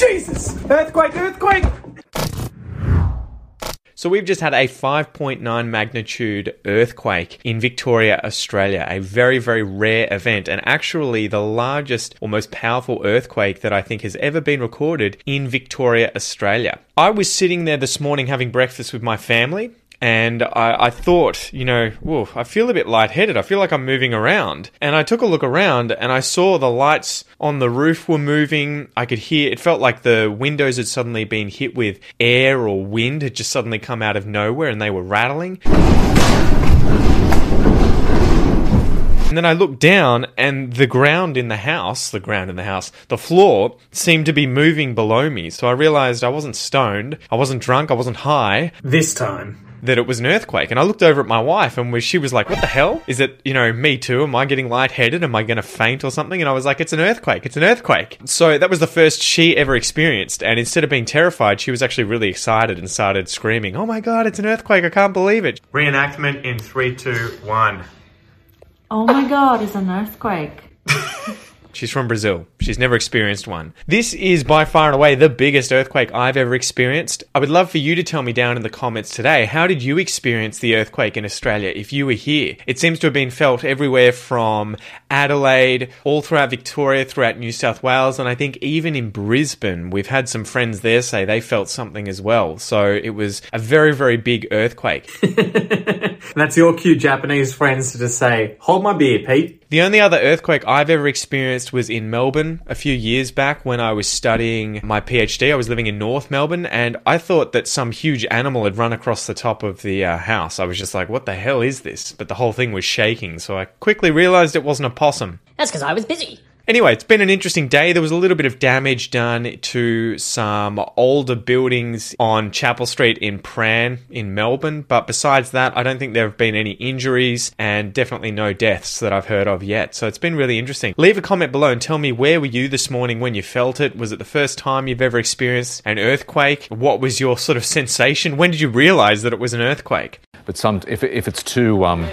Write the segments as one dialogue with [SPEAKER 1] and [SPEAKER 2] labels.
[SPEAKER 1] Jesus! Earthquake, earthquake!
[SPEAKER 2] So we've just had a 5.9 magnitude earthquake in Victoria, Australia. A very, very rare event and actually the largest or most powerful earthquake that I think has ever been recorded in Victoria, Australia. I was sitting there this morning having breakfast with my family and I, I, thought, you know, whoa, I feel a bit lightheaded. I feel like I'm moving around. And I took a look around and I saw the lights on the roof were moving. I could hear, it felt like the windows had suddenly been hit with air or wind had just suddenly come out of nowhere and they were rattling. And then I looked down, and the ground in the house, the ground in the house, the floor seemed to be moving below me. So I realized I wasn't stoned, I wasn't drunk, I wasn't high.
[SPEAKER 1] This time
[SPEAKER 2] that it was an earthquake. And I looked over at my wife and she was like, What the hell? Is it, you know, me too? Am I getting lightheaded? Am I going to faint or something? And I was like, It's an earthquake. It's an earthquake. So that was the first she ever experienced. And instead of being terrified, she was actually really excited and started screaming, Oh my God, it's an earthquake. I can't believe it. Reenactment in three, two, one.
[SPEAKER 3] Oh my God, it's an earthquake.
[SPEAKER 2] She's from Brazil. She's never experienced one. This is by far and away the biggest earthquake I've ever experienced. I would love for you to tell me down in the comments today how did you experience the earthquake in Australia if you were here? It seems to have been felt everywhere from Adelaide, all throughout Victoria, throughout New South Wales, and I think even in Brisbane. We've had some friends there say they felt something as well. So it was a very, very big earthquake.
[SPEAKER 1] That's your cue, Japanese friends, to just say, Hold my beer, Pete.
[SPEAKER 2] The only other earthquake I've ever experienced was in Melbourne a few years back when I was studying my PhD. I was living in North Melbourne and I thought that some huge animal had run across the top of the uh, house. I was just like, what the hell is this? But the whole thing was shaking, so I quickly realized it wasn't a possum.
[SPEAKER 4] That's because I was busy.
[SPEAKER 2] Anyway, it's been an interesting day. There was a little bit of damage done to some older buildings on Chapel Street in Prahran in Melbourne, but besides that, I don't think there have been any injuries and definitely no deaths that I've heard of yet. So it's been really interesting. Leave a comment below and tell me where were you this morning when you felt it? Was it the first time you've ever experienced an earthquake? What was your sort of sensation? When did you realize that it was an earthquake?
[SPEAKER 5] But some, if, if it's too, um...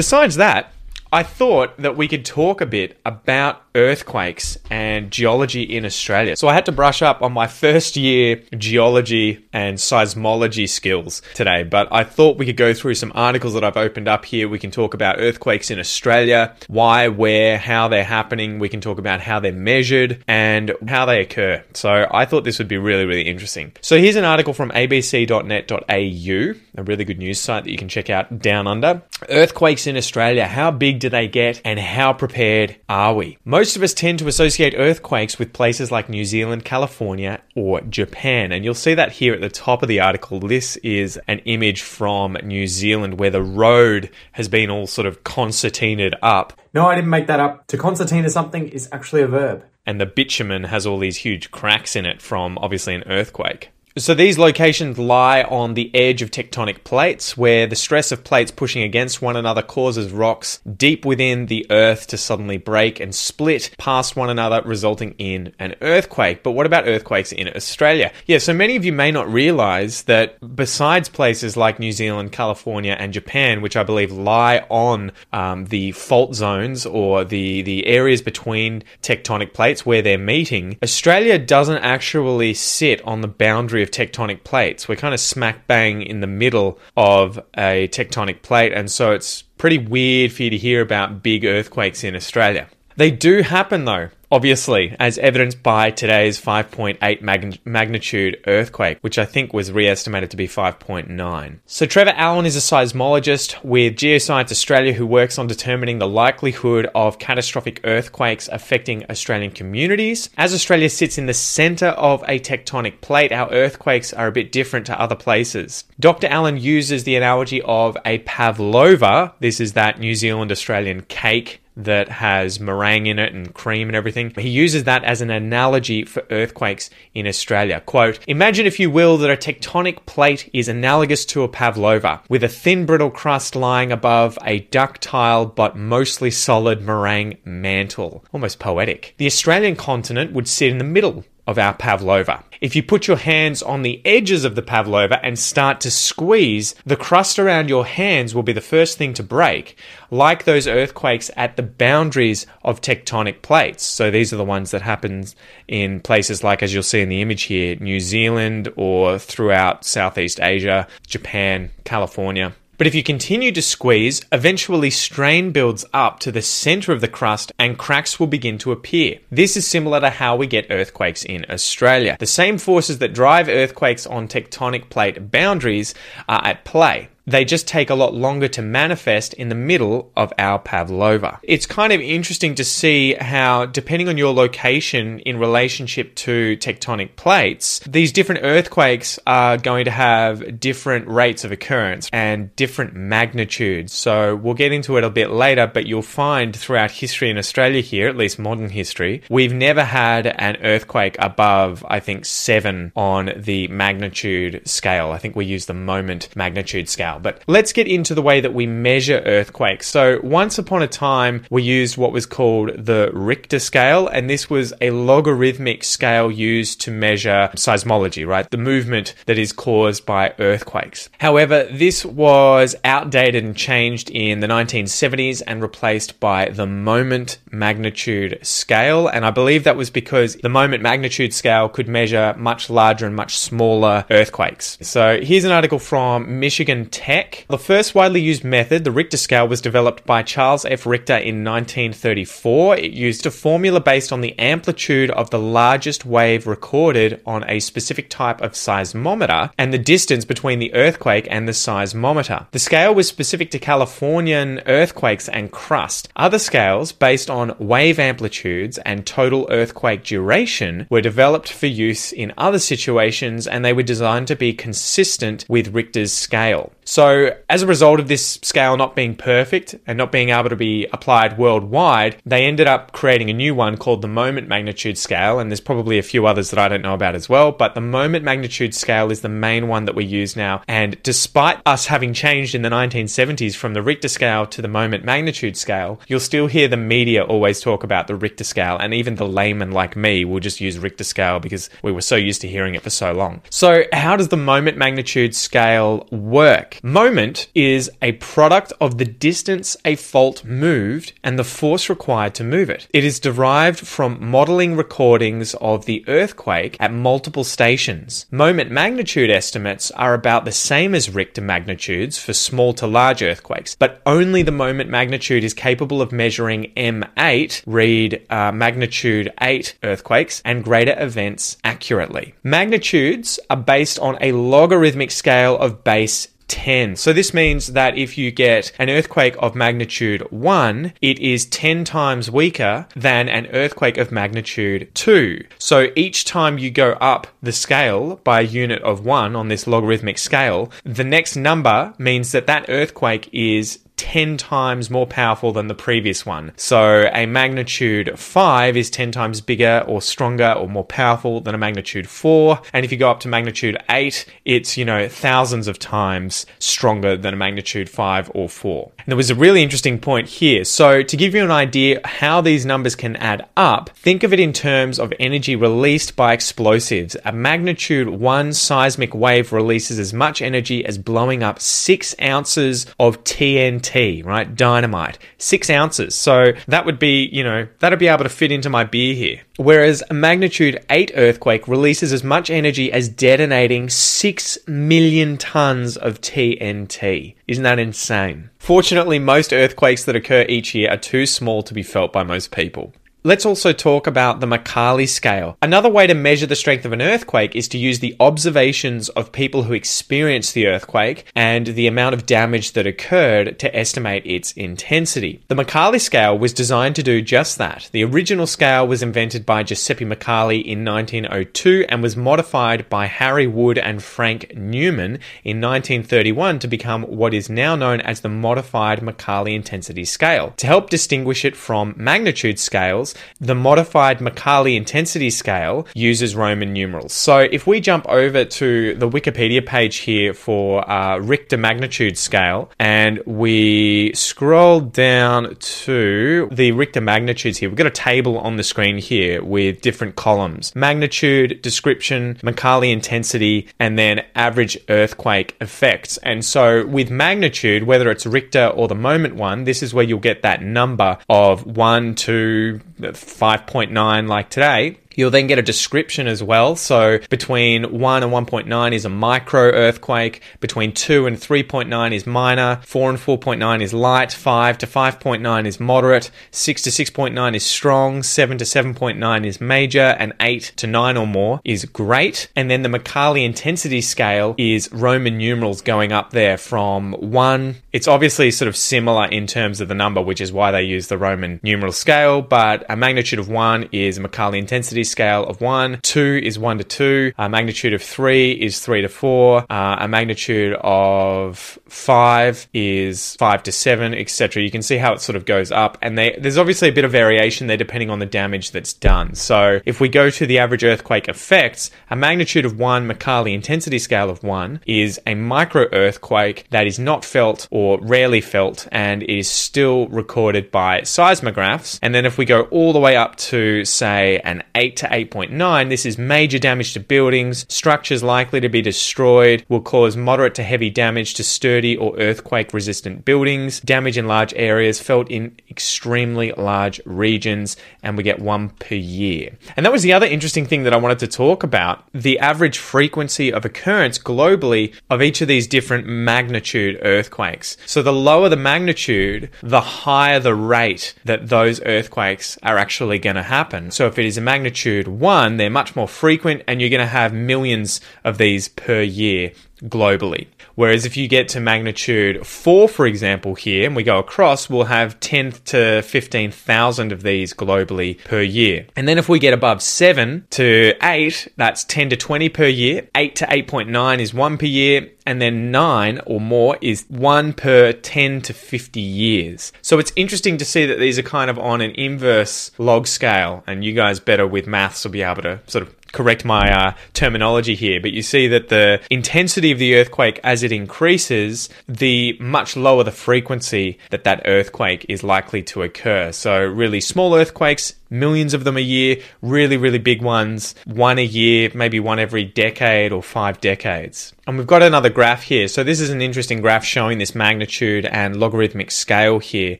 [SPEAKER 2] Besides that, I thought that we could talk a bit about earthquakes and geology in Australia. So I had to brush up on my first year geology and seismology skills today, but I thought we could go through some articles that I've opened up here. We can talk about earthquakes in Australia, why, where, how they're happening. We can talk about how they're measured and how they occur. So I thought this would be really, really interesting. So here's an article from abc.net.au, a really good news site that you can check out down under. Earthquakes in Australia, how big do they get and how prepared are we? Most of us tend to associate earthquakes with places like New Zealand, California, or Japan. And you'll see that here at the top of the article. This is an image from New Zealand where the road has been all sort of concertinaed up.
[SPEAKER 1] No, I didn't make that up. To concertina something is actually a verb.
[SPEAKER 2] And the bitumen has all these huge cracks in it from obviously an earthquake. So these locations lie on the edge of tectonic plates where the stress of plates pushing against one another causes rocks deep within the earth to suddenly break and split past one another resulting in an earthquake. But what about earthquakes in Australia? Yeah, so many of you may not realize that besides places like New Zealand, California and Japan, which I believe lie on um, the fault zones or the, the areas between tectonic plates where they're meeting, Australia doesn't actually sit on the boundary of tectonic plates. We're kind of smack bang in the middle of a tectonic plate, and so it's pretty weird for you to hear about big earthquakes in Australia. They do happen though obviously, as evidenced by today's 5.8 mag- magnitude earthquake, which I think was re estimated to be 5.9. So, Trevor Allen is a seismologist with Geoscience Australia who works on determining the likelihood of catastrophic earthquakes affecting Australian communities. As Australia sits in the centre of a tectonic plate, our earthquakes are a bit different to other places. Dr. Allen uses the analogy of a pavlova. This is that New Zealand Australian cake that has meringue in it and cream and everything. He uses that as an analogy for earthquakes in Australia. Quote, Imagine, if you will, that a tectonic plate is analogous to a pavlova, with a thin brittle crust lying above a ductile but mostly solid meringue mantle. Almost poetic. The Australian continent would sit in the middle of our pavlova. If you put your hands on the edges of the pavlova and start to squeeze, the crust around your hands will be the first thing to break, like those earthquakes at the boundaries of tectonic plates. So these are the ones that happen in places like, as you'll see in the image here, New Zealand or throughout Southeast Asia, Japan, California. But if you continue to squeeze, eventually strain builds up to the center of the crust and cracks will begin to appear. This is similar to how we get earthquakes in Australia. The same forces that drive earthquakes on tectonic plate boundaries are at play they just take a lot longer to manifest in the middle of our pavlova. It's kind of interesting to see how, depending on your location in relationship to tectonic plates, these different earthquakes are going to have different rates of occurrence and different magnitudes. So we'll get into it a bit later, but you'll find throughout history in Australia here, at least modern history, we've never had an earthquake above, I think, seven on the magnitude scale. I think we use the moment magnitude scale. But let's get into the way that we measure earthquakes. So, once upon a time, we used what was called the Richter scale, and this was a logarithmic scale used to measure seismology, right? The movement that is caused by earthquakes. However, this was outdated and changed in the 1970s and replaced by the moment magnitude scale. And I believe that was because the moment magnitude scale could measure much larger and much smaller earthquakes. So, here's an article from Michigan Tech. The first widely used method, the Richter scale, was developed by Charles F. Richter in 1934. It used a formula based on the amplitude of the largest wave recorded on a specific type of seismometer and the distance between the earthquake and the seismometer. The scale was specific to Californian earthquakes and crust. Other scales, based on wave amplitudes and total earthquake duration, were developed for use in other situations and they were designed to be consistent with Richter's scale. So, as a result of this scale not being perfect and not being able to be applied worldwide, they ended up creating a new one called the moment magnitude scale. And there's probably a few others that I don't know about as well. But the moment magnitude scale is the main one that we use now. And despite us having changed in the 1970s from the Richter scale to the moment magnitude scale, you'll still hear the media always talk about the Richter scale. And even the layman like me will just use Richter scale because we were so used to hearing it for so long. So, how does the moment magnitude scale work? Moment is a product of the distance a fault moved and the force required to move it. It is derived from modeling recordings of the earthquake at multiple stations. Moment magnitude estimates are about the same as Richter magnitudes for small to large earthquakes, but only the moment magnitude is capable of measuring M8, read uh, magnitude 8 earthquakes, and greater events accurately. Magnitudes are based on a logarithmic scale of base 10. So this means that if you get an earthquake of magnitude 1, it is 10 times weaker than an earthquake of magnitude 2. So each time you go up the scale by a unit of 1 on this logarithmic scale, the next number means that that earthquake is 10 times more powerful than the previous one. So a magnitude 5 is 10 times bigger or stronger or more powerful than a magnitude 4. And if you go up to magnitude 8, it's, you know, thousands of times stronger than a magnitude 5 or 4. And there was a really interesting point here. So to give you an idea how these numbers can add up, think of it in terms of energy released by explosives. A magnitude 1 seismic wave releases as much energy as blowing up 6 ounces of TNT right? Dynamite. Six ounces. So that would be, you know, that'd be able to fit into my beer here. Whereas a magnitude 8 earthquake releases as much energy as detonating 6 million tons of TNT. Isn't that insane? Fortunately, most earthquakes that occur each year are too small to be felt by most people. Let's also talk about the Mercalli scale. Another way to measure the strength of an earthquake is to use the observations of people who experienced the earthquake and the amount of damage that occurred to estimate its intensity. The Mercalli scale was designed to do just that. The original scale was invented by Giuseppe Mercalli in 1902 and was modified by Harry Wood and Frank Newman in 1931 to become what is now known as the modified Mercalli intensity scale. To help distinguish it from magnitude scales, The modified Mercalli intensity scale uses Roman numerals. So if we jump over to the Wikipedia page here for uh, Richter magnitude scale and we scroll down to the Richter magnitudes here, we've got a table on the screen here with different columns magnitude, description, Mercalli intensity, and then average earthquake effects. And so with magnitude, whether it's Richter or the moment one, this is where you'll get that number of 1 to 5.9 like today. You'll then get a description as well. So between 1 and 1.9 is a micro earthquake, between 2 and 3.9 is minor, 4 and 4.9 is light, 5 to 5.9 is moderate, 6 to 6.9 is strong, 7 to 7.9 is major, and 8 to 9 or more is great. And then the Mercalli intensity scale is Roman numerals going up there from 1. It's obviously sort of similar in terms of the number, which is why they use the Roman numeral scale, but a magnitude of 1 is Mercalli intensity scale of 1. 2 is 1 to 2. A magnitude of 3 is 3 to 4. Uh, a magnitude of 5 is 5 to 7, etc. You can see how it sort of goes up. And they, there's obviously a bit of variation there depending on the damage that's done. So if we go to the average earthquake effects, a magnitude of 1 Mercalli intensity scale of 1 is a micro earthquake that is not felt or rarely felt and is still recorded by seismographs. And then if we go all the way up to, say, an 8 to 8.9, this is major damage to buildings, structures likely to be destroyed, will cause moderate to heavy damage to sturdy or earthquake resistant buildings, damage in large areas felt in extremely large regions, and we get one per year. And that was the other interesting thing that I wanted to talk about the average frequency of occurrence globally of each of these different magnitude earthquakes. So the lower the magnitude, the higher the rate that those earthquakes are actually going to happen. So if it is a magnitude 1, they're much more frequent and you're going to have millions of these per year globally. Whereas if you get to magnitude 4, for example, here, and we go across, we'll have 10 to 15,000 of these globally per year. And then if we get above 7 to 8, that's 10 to 20 per year. 8 to 8.9 is 1 per year. And then 9 or more is 1 per 10 to 50 years. So it's interesting to see that these are kind of on an inverse log scale. And you guys better with maths will be able to sort of correct my uh, terminology here, but you see that the intensity of the earthquake as it increases, the much lower the frequency that that earthquake is likely to occur. So, really small earthquakes, millions of them a year, really, really big ones, one a year, maybe one every decade or five decades. And we've got another graph here. So this is an interesting graph showing this magnitude and logarithmic scale here,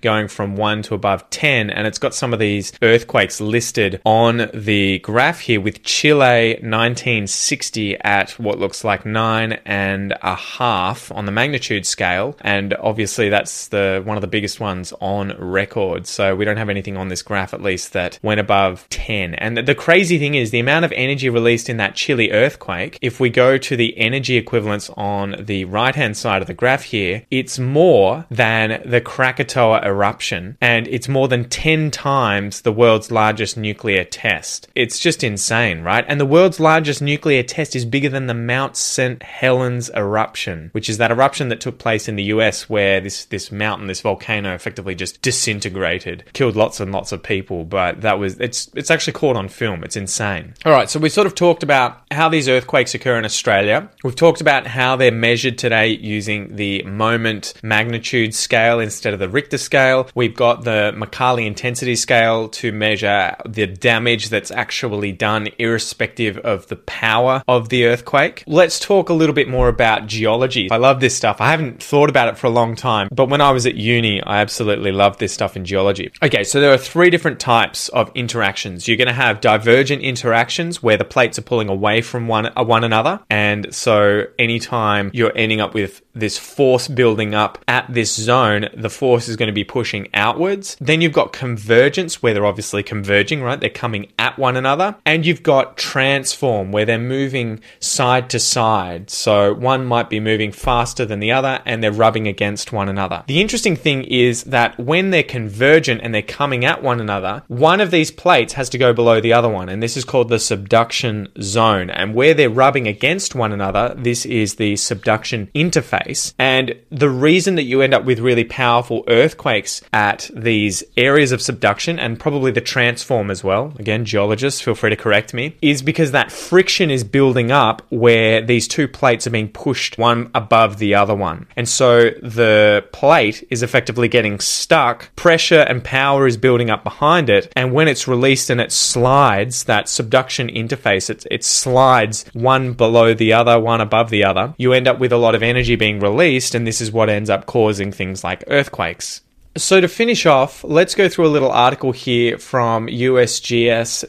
[SPEAKER 2] going from 1 to above 10. And it's got some of these earthquakes listed on the graph here with Chile 1960 at what looks like nine and a half on the magnitude scale. And obviously that's the one of the biggest ones on record. So we don't have anything on this graph at least that went above 10. And the crazy thing is the amount of energy released in that Chile earthquake, if we go to the energy equivalents on the right hand side of the graph here, it's more than the Krakatoa eruption and it's more than 10 times the world's largest nuclear test. It's just insane, right? And the world's largest nuclear test is bigger than the Mount St. Helens eruption, which is that eruption that took place in the US where this, this mountain, this volcano effectively just disintegrated, killed lots and lots of people, but that was it's it's actually caught on film. It's insane. All right, so we sort of talked about how these earthquakes occur in Australia. We've talked about how they're measured today using the moment magnitude scale instead of the Richter scale. We've got the Mercalli intensity scale to measure the damage that's actually done irrespective of the power of the earthquake. Let's talk a little bit more about geology. I love this stuff. I haven't thought about it for a long time, but when I was at uni, I absolutely loved this stuff in geology. Okay, so there are three different types of interactions. You're going to have divergent interactions where the plates are pulling away from one uh, one another, and so anytime you're ending up with this force building up at this zone, the force is going to be pushing outwards. Then you've got convergence where they're obviously converging, right? They're coming at one another, and you've got transform where they're moving side to side. So one might be moving faster than the other, and they're rubbing against one another. The interesting thing is that when they're convergent and they're coming at one another, one of these plates has to go below the other one, and this is called the subduction zone. And where they're rubbing against one another, this is the subduction interface. And the reason that you end up with really powerful earthquakes at these areas of subduction, and probably the transform as well, again, geologists, feel free to correct me, is because that friction is building up where these two plates are being pushed one above the other one. And so the plate is effectively getting stuck, pressure and power is building up behind it, and when it's released and it slides, that subduction interface, it, it slides one below the other, one above the other, you end up with a lot of energy being released, and this is what ends up causing things like earthquakes. So, to finish off, let's go through a little article here from usgs.gov.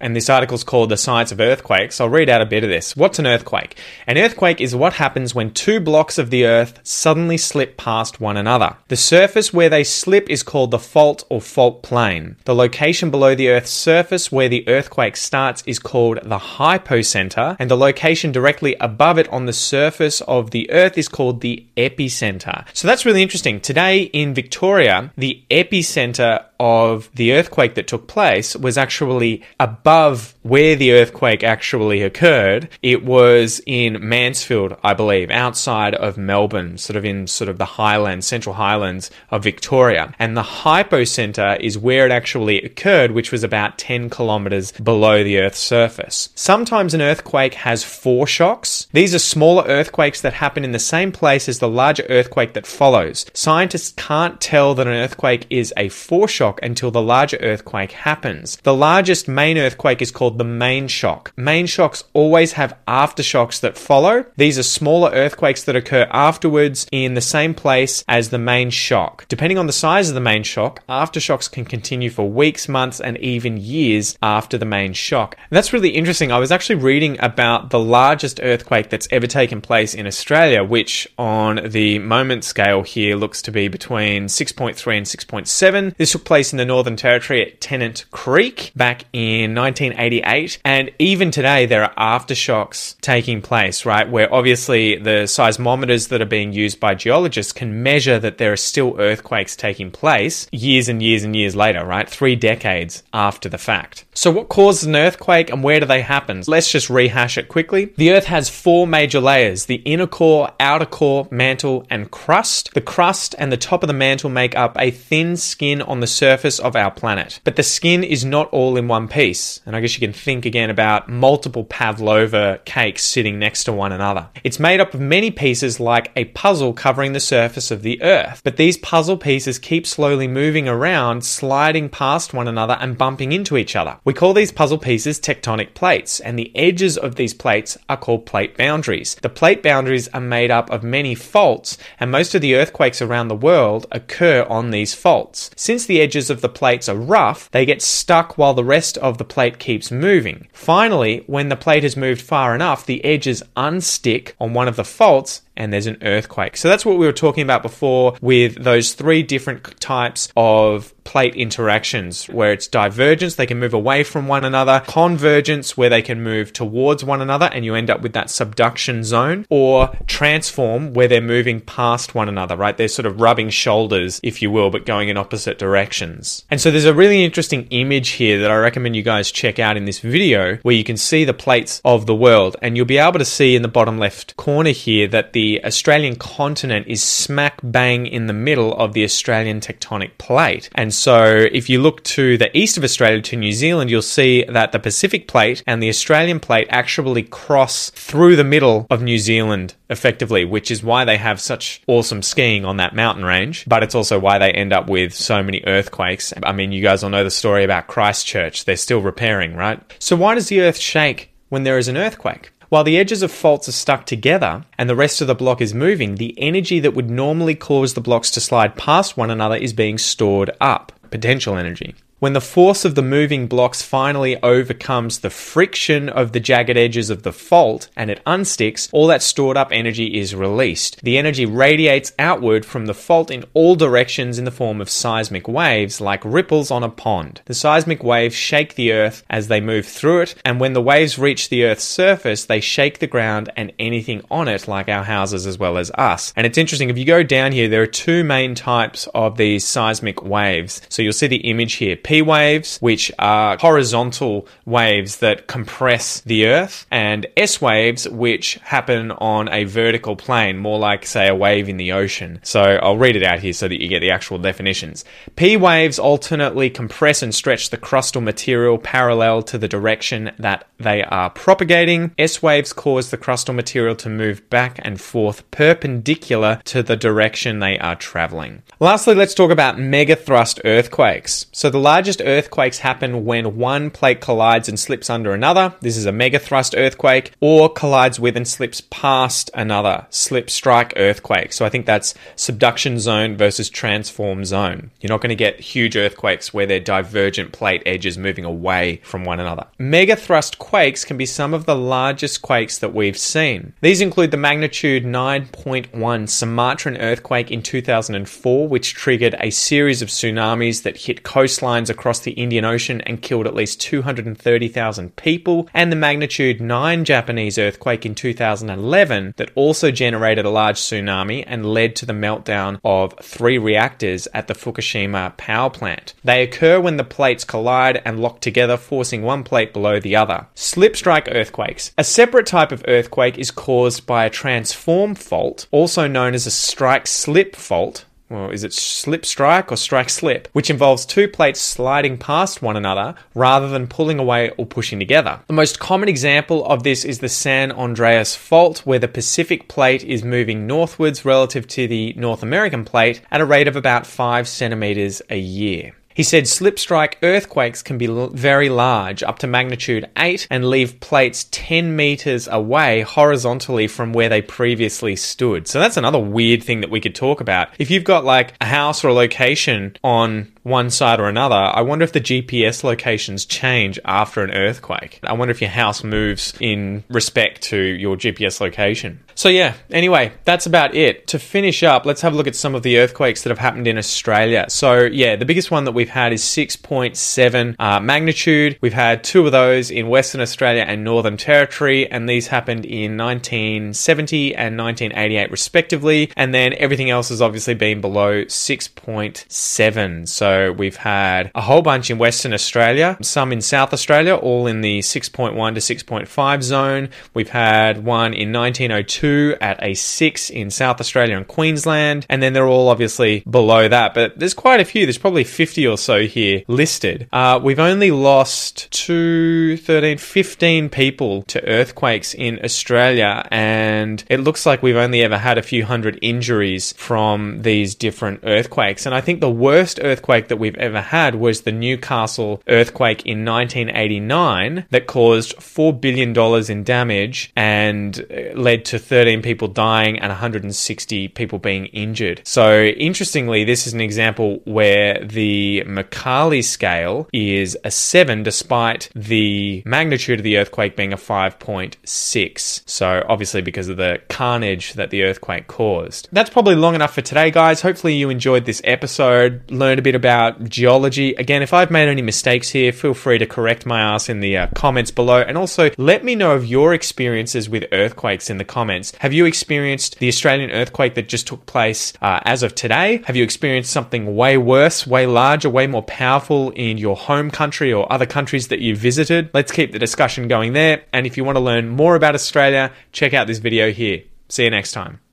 [SPEAKER 2] And this article is called The Science of Earthquakes. I'll read out a bit of this. What's an earthquake? An earthquake is what happens when two blocks of the earth suddenly slip past one another. The surface where they slip is called the fault or fault plane. The location below the earth's surface where the earthquake starts is called the hypocenter. And the location directly above it on the surface of the earth is called the epicenter. So, that's really interesting. Today, in Victoria, the epicenter of the earthquake that took place was actually above where the earthquake actually occurred. It was in Mansfield, I believe, outside of Melbourne, sort of in sort of the highlands, central highlands of Victoria. And the hypocenter is where it actually occurred, which was about 10 kilometers below the earth's surface. Sometimes an earthquake has foreshocks. These are smaller earthquakes that happen in the same place as the larger earthquake that follows. Scientists can't tell that an earthquake is a foreshock until the larger earthquake happens. The largest main earthquake is called the main shock. Main shocks always have aftershocks that follow. These are smaller earthquakes that occur afterwards in the same place as the main shock. Depending on the size of the main shock, aftershocks can continue for weeks, months, and even years after the main shock. And that's really interesting. I was actually reading about the largest earthquake that's ever taken place in Australia, which on the moment scale here looks to be between 6.3 and 6.7. This took place in the Northern Territory at Tennant Creek back in 1988. And even today, there are aftershocks taking place, right? Where obviously the seismometers that are being used by geologists can measure that there are still earthquakes taking place years and years and years later, right? Three decades after the fact. So, what causes an earthquake and where do they happen? Let's just rehash it quickly. The Earth has four major layers the inner core, outer core, mantle, and crust. The crust and the top of the mantle make up a thin skin on the surface of our planet. But the skin is not all in one piece. And I guess you can think again about multiple pavlova cakes sitting next to one another. It's made up of many pieces like a puzzle covering the surface of the Earth. But these puzzle pieces keep slowly moving around, sliding past one another and bumping into each other. We call these puzzle pieces tectonic plates, and the edges of these plates are called plate boundaries. The plate boundaries are made up of many faults, and most of the earthquakes around the world occur on these faults. Since the edges of the plates are rough, they get stuck while the rest of the plate keeps moving. Finally, when the plate has moved far enough, the edges unstick on one of the faults and there's an earthquake. So that's what we were talking about before with those three different types of plate interactions where it's divergence, they can move away from one another, convergence, where they can move towards one another and you end up with that subduction zone, or transform, where they're moving past one another, right? They're sort of rubbing shoulders, if you will, but going in opposite directions. And so there's a really interesting image here that I recommend you guys check out in this video where you can see the plates of the world and you'll be able to see in the bottom left corner here that the Australian continent is smack bang in the middle of the Australian tectonic plate. And so if you look to the east of Australia to New Zealand, you'll see that the Pacific plate and the Australian plate actually cross through the middle of New Zealand effectively, which is why they have such awesome skiing on that mountain range. But it's also why they end up with so many earthquakes. I mean, you guys all know the story about Christchurch. They're still repairing, right? So why does the earth shake when there is an earthquake? While the edges of faults are stuck together and the rest of the block is moving, the energy that would normally cause the blocks to slide past one another is being stored up, potential energy. When the force of the moving blocks finally overcomes the friction of the jagged edges of the fault and it unsticks, all that stored up energy is released. The energy radiates outward from the fault in all directions in the form of seismic waves, like ripples on a pond. The seismic waves shake the earth as they move through it, and when the waves reach the earth's surface, they shake the ground and anything on it, like our houses as well as us. And it's interesting, if you go down here, there are two main types of these seismic waves. So you'll see the image here P waves, which are horizontal waves that compress the Earth, and S waves, which happen on a vertical plane, more like, say, a wave in the ocean. So I'll read it out here so that you get the actual definitions. P waves alternately compress and stretch the crustal material parallel to the direction that they are propagating. S waves cause the crustal material to move back and forth perpendicular to the direction they are traveling. Lastly, let's talk about megathrust earthquakes. So the largest earthquakes happen when one plate collides and slips under another. This is a megathrust earthquake, or collides with and slips past another slip strike earthquake. So I think that's subduction zone versus transform zone. You're not going to get huge earthquakes where they're divergent plate edges moving away from one another. Megathrust quakes can be some of the largest quakes that we've seen. These include the magnitude 9.1 Sumatran earthquake in 2004, which triggered a series of tsunamis that hit coastlines across the Indian Ocean and killed at least 230,000 people, and the magnitude 9 Japanese earthquake in 2011 that also generated a large tsunami and led to the meltdown of three reactors at the Fukushima power plant. They occur when the plates collide and lock together, forcing one plate below the other. Slip strike earthquakes. A separate type of earthquake is caused by a transform fault, also known as a strike slip fault, well, is it slip strike or strike slip, which involves two plates sliding past one another rather than pulling away or pushing together. The most common example of this is the San Andreas fault, where the Pacific plate is moving northwards relative to the North American plate at a rate of about 5 centimeters a year. He said slip strike earthquakes can be l- very large, up to magnitude 8, and leave plates 10 meters away horizontally from where they previously stood. So that's another weird thing that we could talk about. If you've got like a house or a location on one side or another, I wonder if the GPS locations change after an earthquake. I wonder if your house moves in respect to your GPS location. So, yeah, anyway, that's about it. To finish up, let's have a look at some of the earthquakes that have happened in Australia. So, yeah, the biggest one that we've had is 6.7 uh, magnitude. We've had two of those in Western Australia and Northern Territory, and these happened in 1970 and 1988, respectively. And then everything else has obviously been below 6.7. So, we've had a whole bunch in Western Australia, some in South Australia, all in the 6.1 to 6.5 zone. We've had one in 1902 at a 6 in South Australia and Queensland, and then they're all obviously below that. But there's quite a few, there's probably 50 or so here listed. Uh, we've only lost 2, 13, 15 people to earthquakes in Australia, and it looks like we've only ever had a few hundred injuries from these different earthquakes. And I think the worst earthquake that we've ever had was the Newcastle earthquake in 1989 that caused $4 billion in damage and uh, led to 13 people dying and 160 people being injured. So, interestingly, this is an example where the Mercalli scale is a 7 despite the magnitude of the earthquake being a 5.6. So, obviously, because of the carnage that the earthquake caused. That's probably long enough for today, guys. Hopefully, you enjoyed this episode, learned a bit about geology. Again, if I've made any mistakes here, feel free to correct my ass in the uh, comments below. And also, let me know of your experiences with earthquakes in the comments. Have you experienced the Australian earthquake that just took place uh, as of today? Have you experienced something way worse, way larger, way more powerful in your home country or other countries that you've visited? Let's keep the discussion going there. And if you want to learn more about Australia, check out this video here. See you next time.